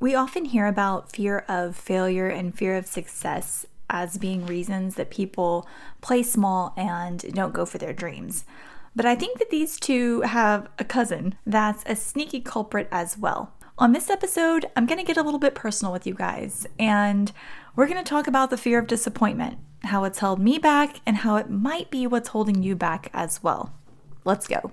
We often hear about fear of failure and fear of success as being reasons that people play small and don't go for their dreams. But I think that these two have a cousin that's a sneaky culprit as well. On this episode, I'm going to get a little bit personal with you guys, and we're going to talk about the fear of disappointment, how it's held me back, and how it might be what's holding you back as well. Let's go.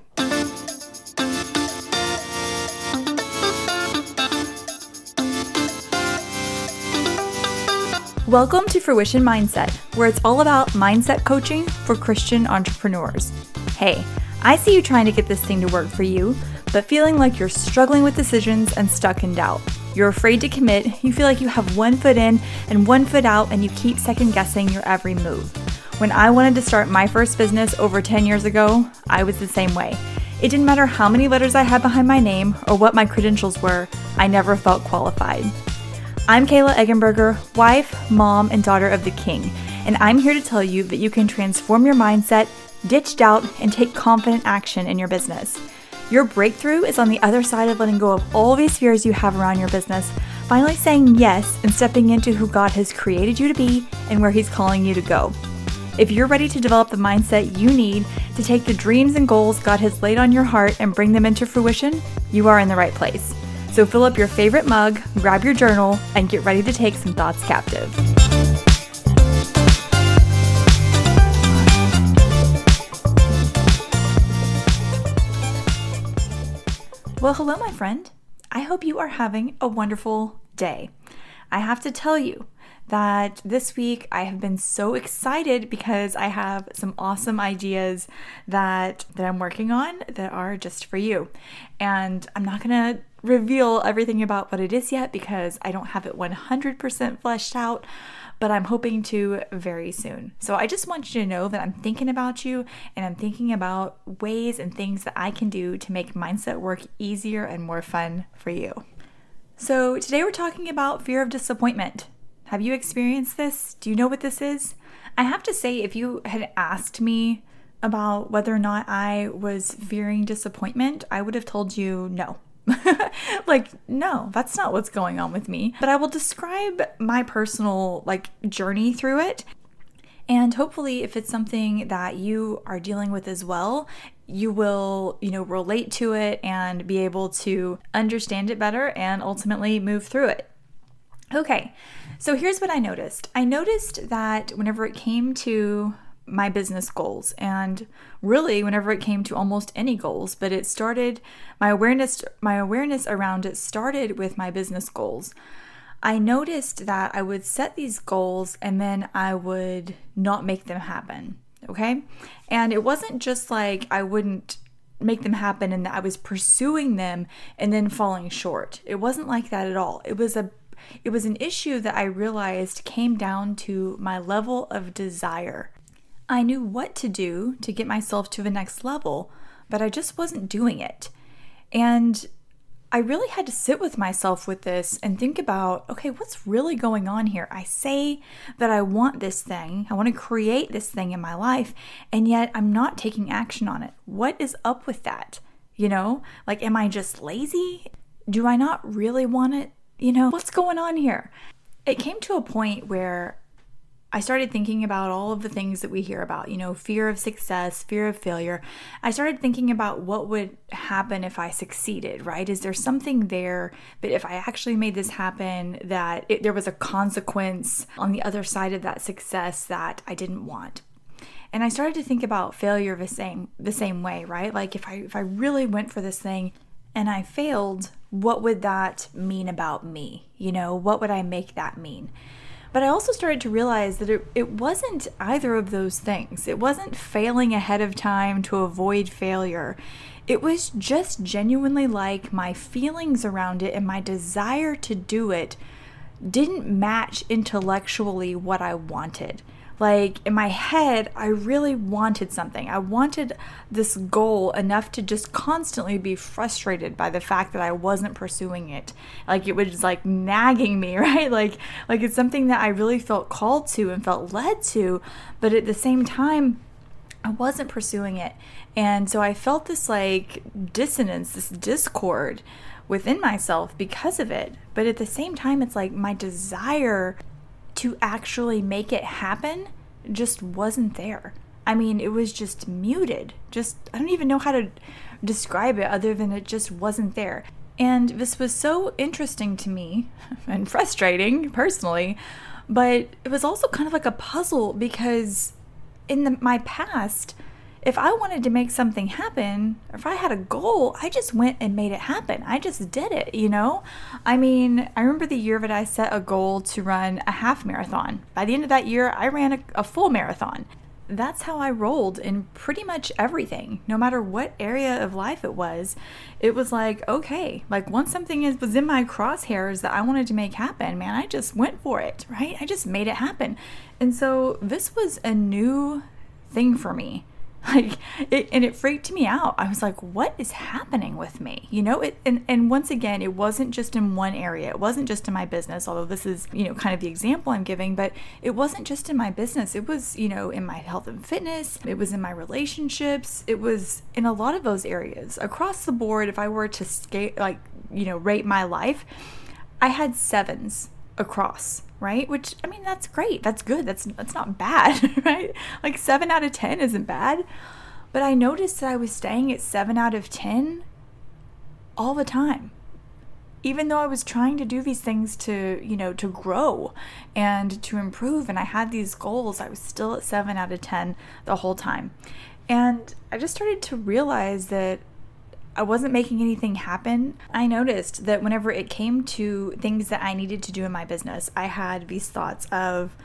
Welcome to Fruition Mindset, where it's all about mindset coaching for Christian entrepreneurs. Hey, I see you trying to get this thing to work for you, but feeling like you're struggling with decisions and stuck in doubt. You're afraid to commit, you feel like you have one foot in and one foot out, and you keep second guessing your every move. When I wanted to start my first business over 10 years ago, I was the same way. It didn't matter how many letters I had behind my name or what my credentials were, I never felt qualified. I'm Kayla Eggenberger, wife, mom, and daughter of the King, and I'm here to tell you that you can transform your mindset, ditch doubt, and take confident action in your business. Your breakthrough is on the other side of letting go of all these fears you have around your business, finally saying yes and stepping into who God has created you to be and where He's calling you to go. If you're ready to develop the mindset you need to take the dreams and goals God has laid on your heart and bring them into fruition, you are in the right place. So fill up your favorite mug, grab your journal, and get ready to take some thoughts captive. Well, hello, my friend. I hope you are having a wonderful day. I have to tell you that this week I have been so excited because I have some awesome ideas that that I'm working on that are just for you. And I'm not going to reveal everything about what it is yet because I don't have it 100% fleshed out, but I'm hoping to very soon. So I just want you to know that I'm thinking about you and I'm thinking about ways and things that I can do to make mindset work easier and more fun for you. So today we're talking about fear of disappointment. Have you experienced this? Do you know what this is? I have to say, if you had asked me about whether or not I was fearing disappointment, I would have told you no. like no that's not what's going on with me. But i will describe my personal like journey through it. And hopefully if it's something that you are dealing with as well you will you know relate to it and be able to understand it better and ultimately move through it. Okay so here's what i noticed. I noticed that whenever it came to my business goals. And really whenever it came to almost any goals but it started my awareness my awareness around it started with my business goals. I noticed that i would set these goals and then i would not make them happen okay? And it wasn't just like i wouldn't make them happen and that i was pursuing them and then falling short. It wasn't like that at all. It was a it was an issue that i realized came down to my level of desire I knew what to do to get myself to the next level, but I just wasn't doing it. And I really had to sit with myself with this and think about okay, what's really going on here? I say that I want this thing, I want to create this thing in my life, and yet I'm not taking action on it. What is up with that? You know, like, am I just lazy? Do I not really want it? You know, what's going on here? It came to a point where I started thinking about all of the things that we hear about, you know, fear of success, fear of failure. I started thinking about what would happen if I succeeded, right? Is there something there but if I actually made this happen that it, there was a consequence on the other side of that success that I didn't want? And I started to think about failure the same the same way, right? Like if I if I really went for this thing and I failed, what would that mean about me? You know, what would I make that mean? But I also started to realize that it, it wasn't either of those things. It wasn't failing ahead of time to avoid failure. It was just genuinely like my feelings around it and my desire to do it didn't match intellectually what I wanted. Like in my head, I really wanted something. I wanted this goal enough to just constantly be frustrated by the fact that I wasn't pursuing it. Like it was like nagging me, right? Like like it's something that I really felt called to and felt led to, but at the same time, I wasn't pursuing it. And so I felt this like dissonance, this discord within myself because of it. But at the same time, it's like my desire to actually make it happen just wasn't there. I mean, it was just muted. Just, I don't even know how to describe it other than it just wasn't there. And this was so interesting to me and frustrating personally, but it was also kind of like a puzzle because in the, my past, if I wanted to make something happen, if I had a goal, I just went and made it happen. I just did it, you know? I mean, I remember the year that I set a goal to run a half marathon. By the end of that year, I ran a, a full marathon. That's how I rolled in pretty much everything, no matter what area of life it was. It was like, okay, like once something is, was in my crosshairs that I wanted to make happen, man, I just went for it, right? I just made it happen. And so this was a new thing for me like it, and it freaked me out. I was like what is happening with me? You know it and, and once again it wasn't just in one area. It wasn't just in my business although this is you know kind of the example i'm giving but it wasn't just in my business. It was you know in my health and fitness. It was in my relationships. It was in a lot of those areas. Across the board if i were to skate like you know rate my life i had sevens across right? Which I mean that's great. That's good. That's that's not bad, right? Like 7 out of 10 isn't bad. But I noticed that I was staying at 7 out of 10 all the time. Even though I was trying to do these things to, you know, to grow and to improve and I had these goals, I was still at 7 out of 10 the whole time. And I just started to realize that I wasn't making anything happen. I noticed that whenever it came to things that I needed to do in my business, I had these thoughts of,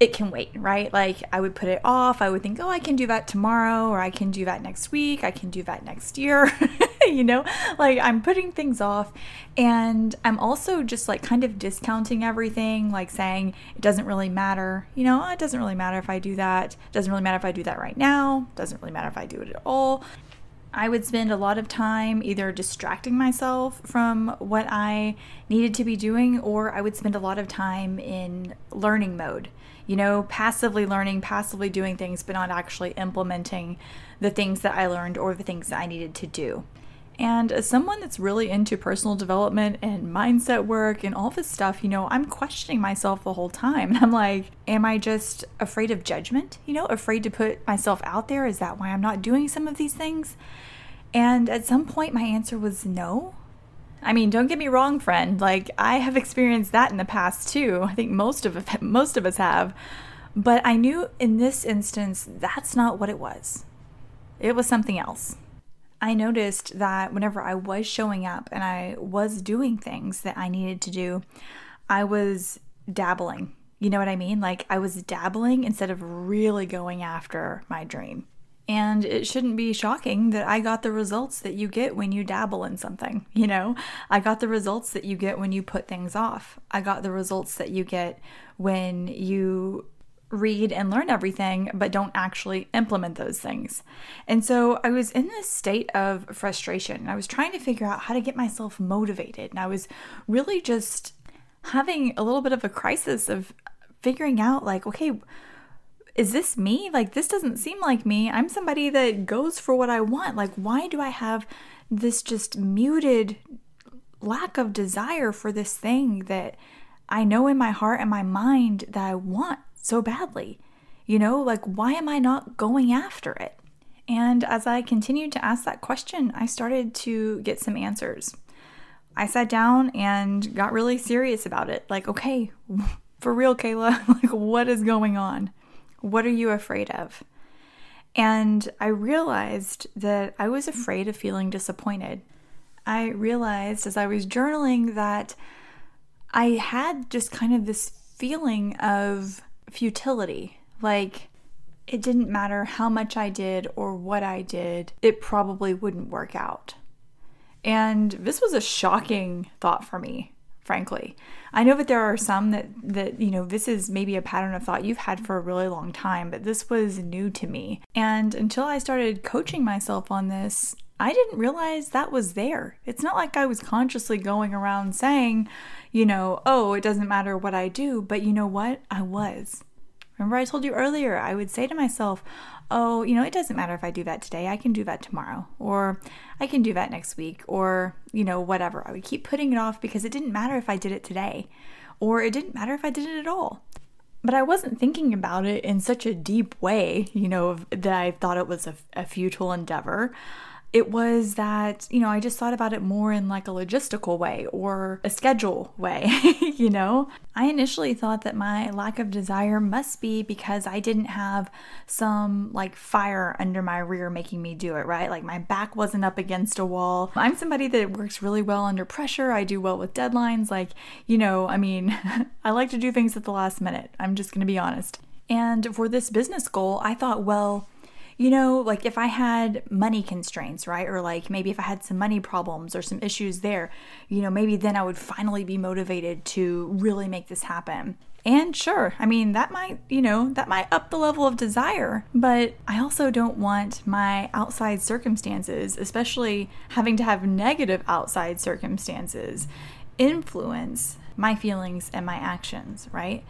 it can wait, right? Like I would put it off. I would think, oh, I can do that tomorrow, or I can do that next week, I can do that next year. you know, like I'm putting things off. And I'm also just like kind of discounting everything, like saying it doesn't really matter. You know, oh, it doesn't really matter if I do that. It doesn't really matter if I do that right now. It doesn't really matter if I do it at all. I would spend a lot of time either distracting myself from what I needed to be doing, or I would spend a lot of time in learning mode. You know, passively learning, passively doing things, but not actually implementing the things that I learned or the things that I needed to do. And as someone that's really into personal development and mindset work and all this stuff, you know, I'm questioning myself the whole time. I'm like, am I just afraid of judgment? You know, afraid to put myself out there? Is that why I'm not doing some of these things? And at some point, my answer was no. I mean, don't get me wrong, friend. Like I have experienced that in the past too. I think most of most of us have. But I knew in this instance that's not what it was. It was something else. I noticed that whenever I was showing up and I was doing things that I needed to do, I was dabbling. You know what I mean? Like I was dabbling instead of really going after my dream. And it shouldn't be shocking that I got the results that you get when you dabble in something. You know, I got the results that you get when you put things off. I got the results that you get when you read and learn everything, but don't actually implement those things. And so I was in this state of frustration. I was trying to figure out how to get myself motivated. And I was really just having a little bit of a crisis of figuring out, like, okay, is this me? Like, this doesn't seem like me. I'm somebody that goes for what I want. Like, why do I have this just muted lack of desire for this thing that I know in my heart and my mind that I want? So badly? You know, like, why am I not going after it? And as I continued to ask that question, I started to get some answers. I sat down and got really serious about it. Like, okay, for real, Kayla, like, what is going on? What are you afraid of? And I realized that I was afraid of feeling disappointed. I realized as I was journaling that I had just kind of this feeling of futility. Like, it didn't matter how much I did or what I did, it probably wouldn't work out. And this was a shocking thought for me, frankly. I know that there are some that that you know this is maybe a pattern of thought you've had for a really long time, but this was new to me. And until I started coaching myself on this, I didn't realize that was there. It's not like I was consciously going around saying, you know, oh, it doesn't matter what I do, but you know what? I was. Remember, I told you earlier, I would say to myself, oh, you know, it doesn't matter if I do that today. I can do that tomorrow, or I can do that next week, or, you know, whatever. I would keep putting it off because it didn't matter if I did it today, or it didn't matter if I did it at all. But I wasn't thinking about it in such a deep way, you know, that I thought it was a, a futile endeavor it was that, you know, I just thought about it more in like a logistical way or a schedule way, you know? I initially thought that my lack of desire must be because I didn't have some like fire under my rear making me do it, right? Like my back wasn't up against a wall. I'm somebody that works really well under pressure. I do well with deadlines. Like, you know, I mean, I like to do things at the last minute. I'm just going to be honest. And for this business goal, I thought, well, you know, like if I had money constraints, right? Or like maybe if I had some money problems or some issues there, you know, maybe then I would finally be motivated to really make this happen. And sure, I mean, that might, you know, that might up the level of desire, but I also don't want my outside circumstances, especially having to have negative outside circumstances, influence my feelings and my actions, right?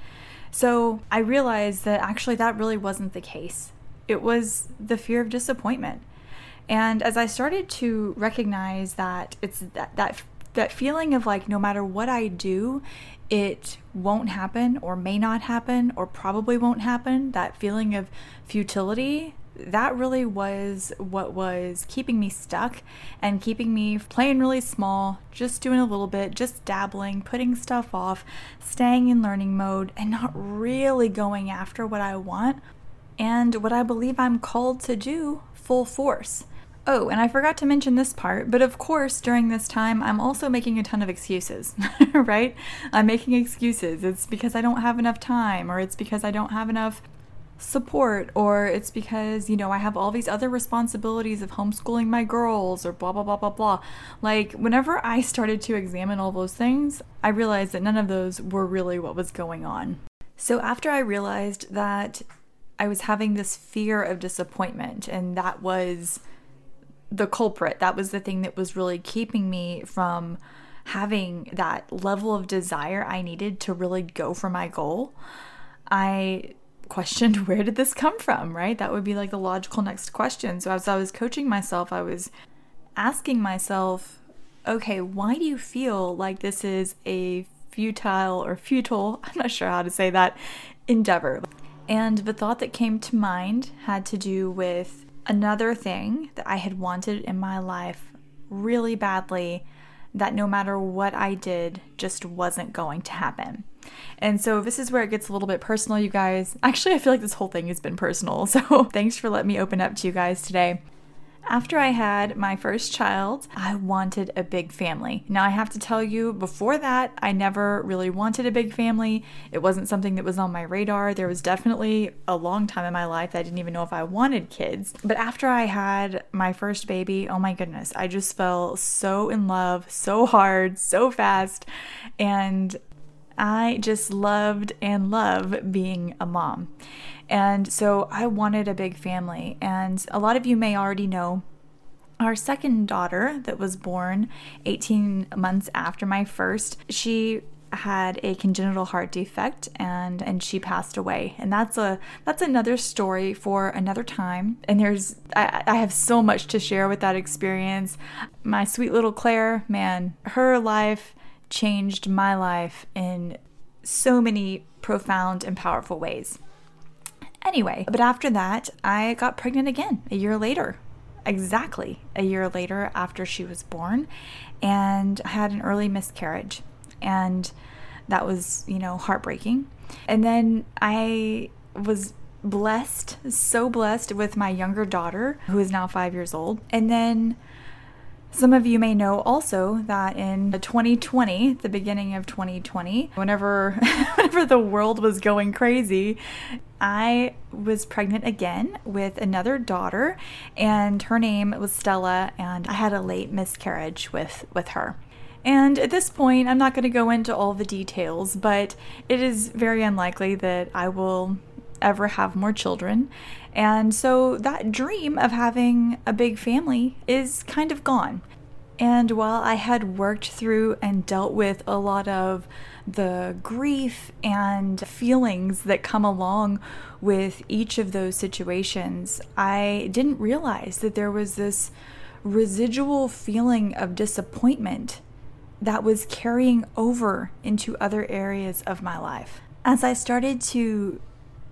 So I realized that actually that really wasn't the case it was the fear of disappointment. And as I started to recognize that it's that that that feeling of like no matter what I do, it won't happen or may not happen or probably won't happen, that feeling of futility, that really was what was keeping me stuck and keeping me playing really small, just doing a little bit, just dabbling, putting stuff off, staying in learning mode, and not really going after what I want and what I believe I'm called to do full force. Oh, and I forgot to mention this part, but of course, during this time, I'm also making a ton of excuses, right? I'm making excuses. It's because I don't have enough time, or it's because I don't have enough support, or it's because, you know, I have all these other responsibilities of homeschooling my girls, or blah, blah, blah, blah, blah. Like, whenever I started to examine all those things, I realized that none of those were really what was going on. So, after I realized that I was having this fear of disappointment, and that was the culprit. That was the thing that was really keeping me from having that level of desire I needed to really go for my goal. I questioned where did this come from, right? That would be like the logical next question. So as I was coaching myself, I was asking myself, okay, why do you feel like this is a futile or futile, I'm not sure how to say that, endeavor? And the thought that came to mind had to do with another thing that I had wanted in my life really badly that no matter what I did, just wasn't going to happen. And so this is where it gets a little bit personal, you guys. Actually, I feel like this whole thing has been personal. So thanks for letting me open up to you guys today. After I had my first child, I wanted a big family. Now, I have to tell you, before that, I never really wanted a big family. It wasn't something that was on my radar. There was definitely a long time in my life that I didn't even know if I wanted kids. But after I had my first baby, oh my goodness, I just fell so in love so hard, so fast. And I just loved and love being a mom. And so I wanted a big family. And a lot of you may already know our second daughter that was born 18 months after my first, she had a congenital heart defect and and she passed away and that's a that's another story for another time and there's I, I have so much to share with that experience my sweet little claire man her life changed my life in so many profound and powerful ways Anyway, but after that, I got pregnant again a year later. Exactly a year later after she was born, and I had an early miscarriage. And that was, you know, heartbreaking. And then I was blessed, so blessed with my younger daughter, who is now five years old. And then some of you may know also that in 2020, the beginning of 2020, whenever whenever the world was going crazy, I was pregnant again with another daughter and her name was Stella and I had a late miscarriage with with her. And at this point, I'm not going to go into all the details, but it is very unlikely that I will ever have more children. And so that dream of having a big family is kind of gone. And while I had worked through and dealt with a lot of the grief and feelings that come along with each of those situations, I didn't realize that there was this residual feeling of disappointment that was carrying over into other areas of my life. As I started to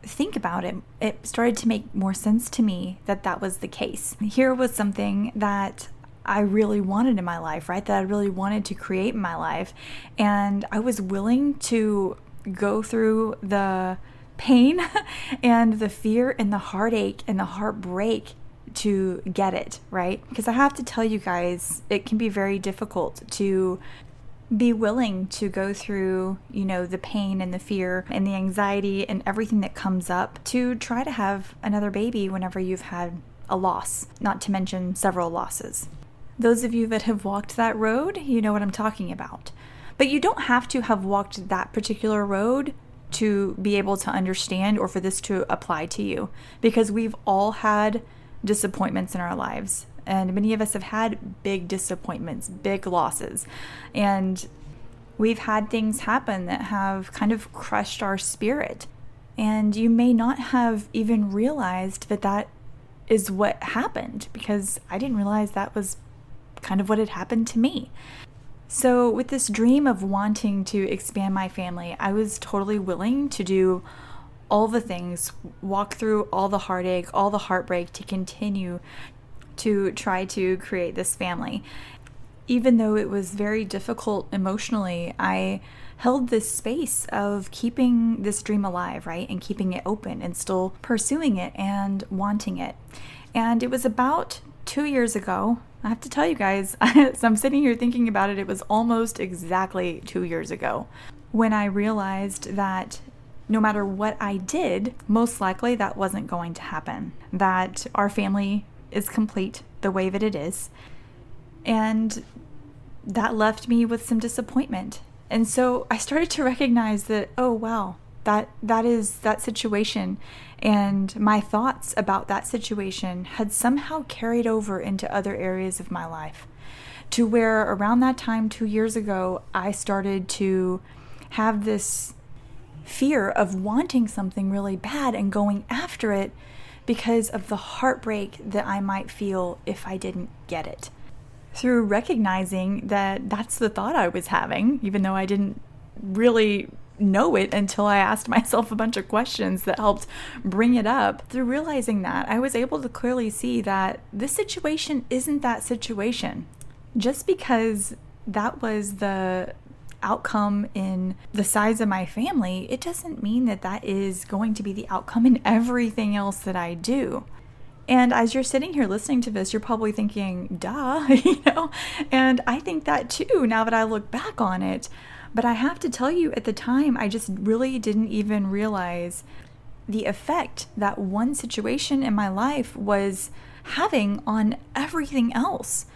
think about it, it started to make more sense to me that that was the case. Here was something that I really wanted in my life, right? That I really wanted to create in my life. And I was willing to go through the pain and the fear and the heartache and the heartbreak to get it, right? Because I have to tell you guys, it can be very difficult to be willing to go through, you know, the pain and the fear and the anxiety and everything that comes up to try to have another baby whenever you've had a loss, not to mention several losses. Those of you that have walked that road, you know what I'm talking about. But you don't have to have walked that particular road to be able to understand or for this to apply to you because we've all had disappointments in our lives. And many of us have had big disappointments, big losses. And we've had things happen that have kind of crushed our spirit. And you may not have even realized that that is what happened because I didn't realize that was kind of what had happened to me. So, with this dream of wanting to expand my family, I was totally willing to do all the things, walk through all the heartache, all the heartbreak to continue to try to create this family. Even though it was very difficult emotionally, I held this space of keeping this dream alive, right? And keeping it open and still pursuing it and wanting it. And it was about two years ago. I have to tell you guys, as I'm sitting here thinking about it, it was almost exactly two years ago when I realized that no matter what I did, most likely that wasn't going to happen. That our family is complete the way that it is. And that left me with some disappointment. And so I started to recognize that, oh wow, that that is that situation and my thoughts about that situation had somehow carried over into other areas of my life. To where around that time 2 years ago, I started to have this fear of wanting something really bad and going after it because of the heartbreak that I might feel if I didn't get it. Through recognizing that that's the thought I was having, even though I didn't really know it until I asked myself a bunch of questions that helped bring it up. Through realizing that, I was able to clearly see that this situation isn't that situation. Just because that was the outcome in the size of my family, it doesn't mean that that is going to be the outcome in everything else that I do. And as you're sitting here listening to this, you're probably thinking, duh, you know? And I think that too, now that I look back on it. But I have to tell you, at the time, I just really didn't even realize the effect that one situation in my life was having on everything else.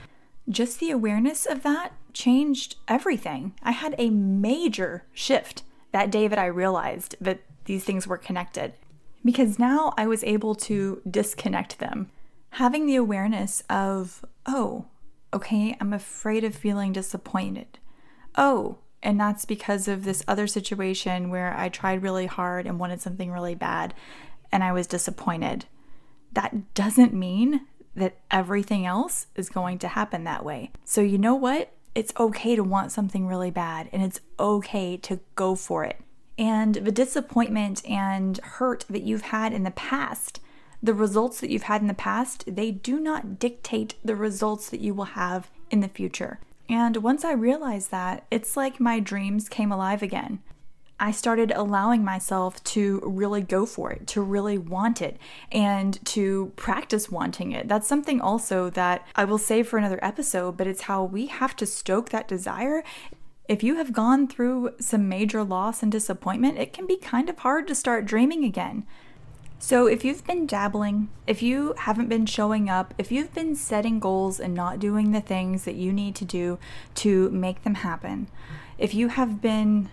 Just the awareness of that changed everything. I had a major shift that day that I realized that these things were connected because now I was able to disconnect them. Having the awareness of, oh, okay, I'm afraid of feeling disappointed. Oh, and that's because of this other situation where I tried really hard and wanted something really bad and I was disappointed. That doesn't mean that everything else is going to happen that way. So, you know what? It's okay to want something really bad and it's okay to go for it. And the disappointment and hurt that you've had in the past, the results that you've had in the past, they do not dictate the results that you will have in the future. And once I realized that, it's like my dreams came alive again. I started allowing myself to really go for it, to really want it, and to practice wanting it. That's something also that I will save for another episode, but it's how we have to stoke that desire. If you have gone through some major loss and disappointment, it can be kind of hard to start dreaming again. So, if you've been dabbling, if you haven't been showing up, if you've been setting goals and not doing the things that you need to do to make them happen, if you have been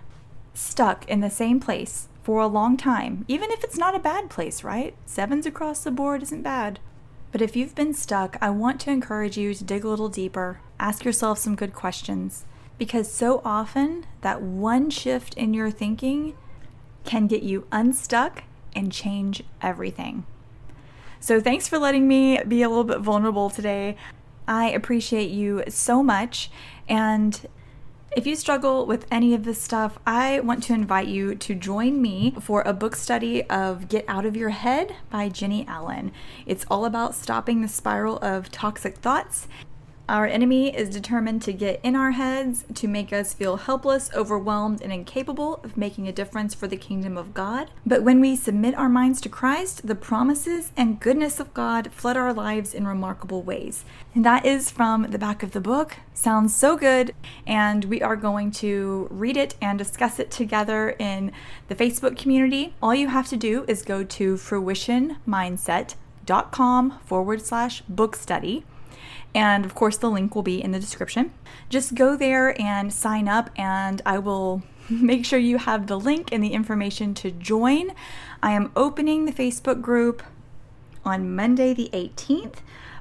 stuck in the same place for a long time, even if it's not a bad place, right? Sevens across the board isn't bad. But if you've been stuck, I want to encourage you to dig a little deeper ask yourself some good questions because so often that one shift in your thinking can get you unstuck and change everything. So, thanks for letting me be a little bit vulnerable today. I appreciate you so much. And if you struggle with any of this stuff, I want to invite you to join me for a book study of Get Out of Your Head by Jennie Allen. It's all about stopping the spiral of toxic thoughts our enemy is determined to get in our heads, to make us feel helpless, overwhelmed, and incapable of making a difference for the kingdom of God. But when we submit our minds to Christ, the promises and goodness of God flood our lives in remarkable ways. And that is from the back of the book. Sounds so good. And we are going to read it and discuss it together in the Facebook community. All you have to do is go to fruitionmindset.com forward slash book study. And of course, the link will be in the description. Just go there and sign up, and I will make sure you have the link and the information to join. I am opening the Facebook group on Monday, the 18th.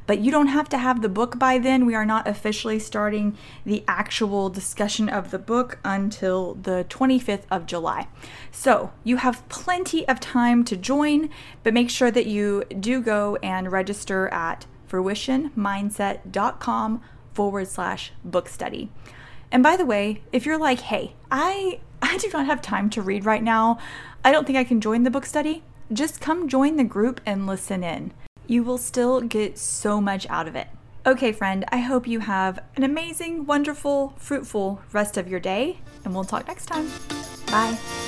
But you don't have to have the book by then. We are not officially starting the actual discussion of the book until the 25th of July. So you have plenty of time to join, but make sure that you do go and register at fruitionmindset.com forward slash book study. And by the way, if you're like, hey, I I do not have time to read right now, I don't think I can join the book study, just come join the group and listen in. You will still get so much out of it. Okay, friend, I hope you have an amazing, wonderful, fruitful rest of your day, and we'll talk next time. Bye.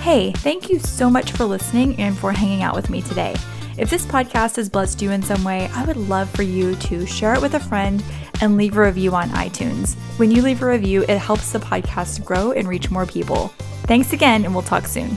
Hey, thank you so much for listening and for hanging out with me today. If this podcast has blessed you in some way, I would love for you to share it with a friend and leave a review on iTunes. When you leave a review, it helps the podcast grow and reach more people. Thanks again, and we'll talk soon.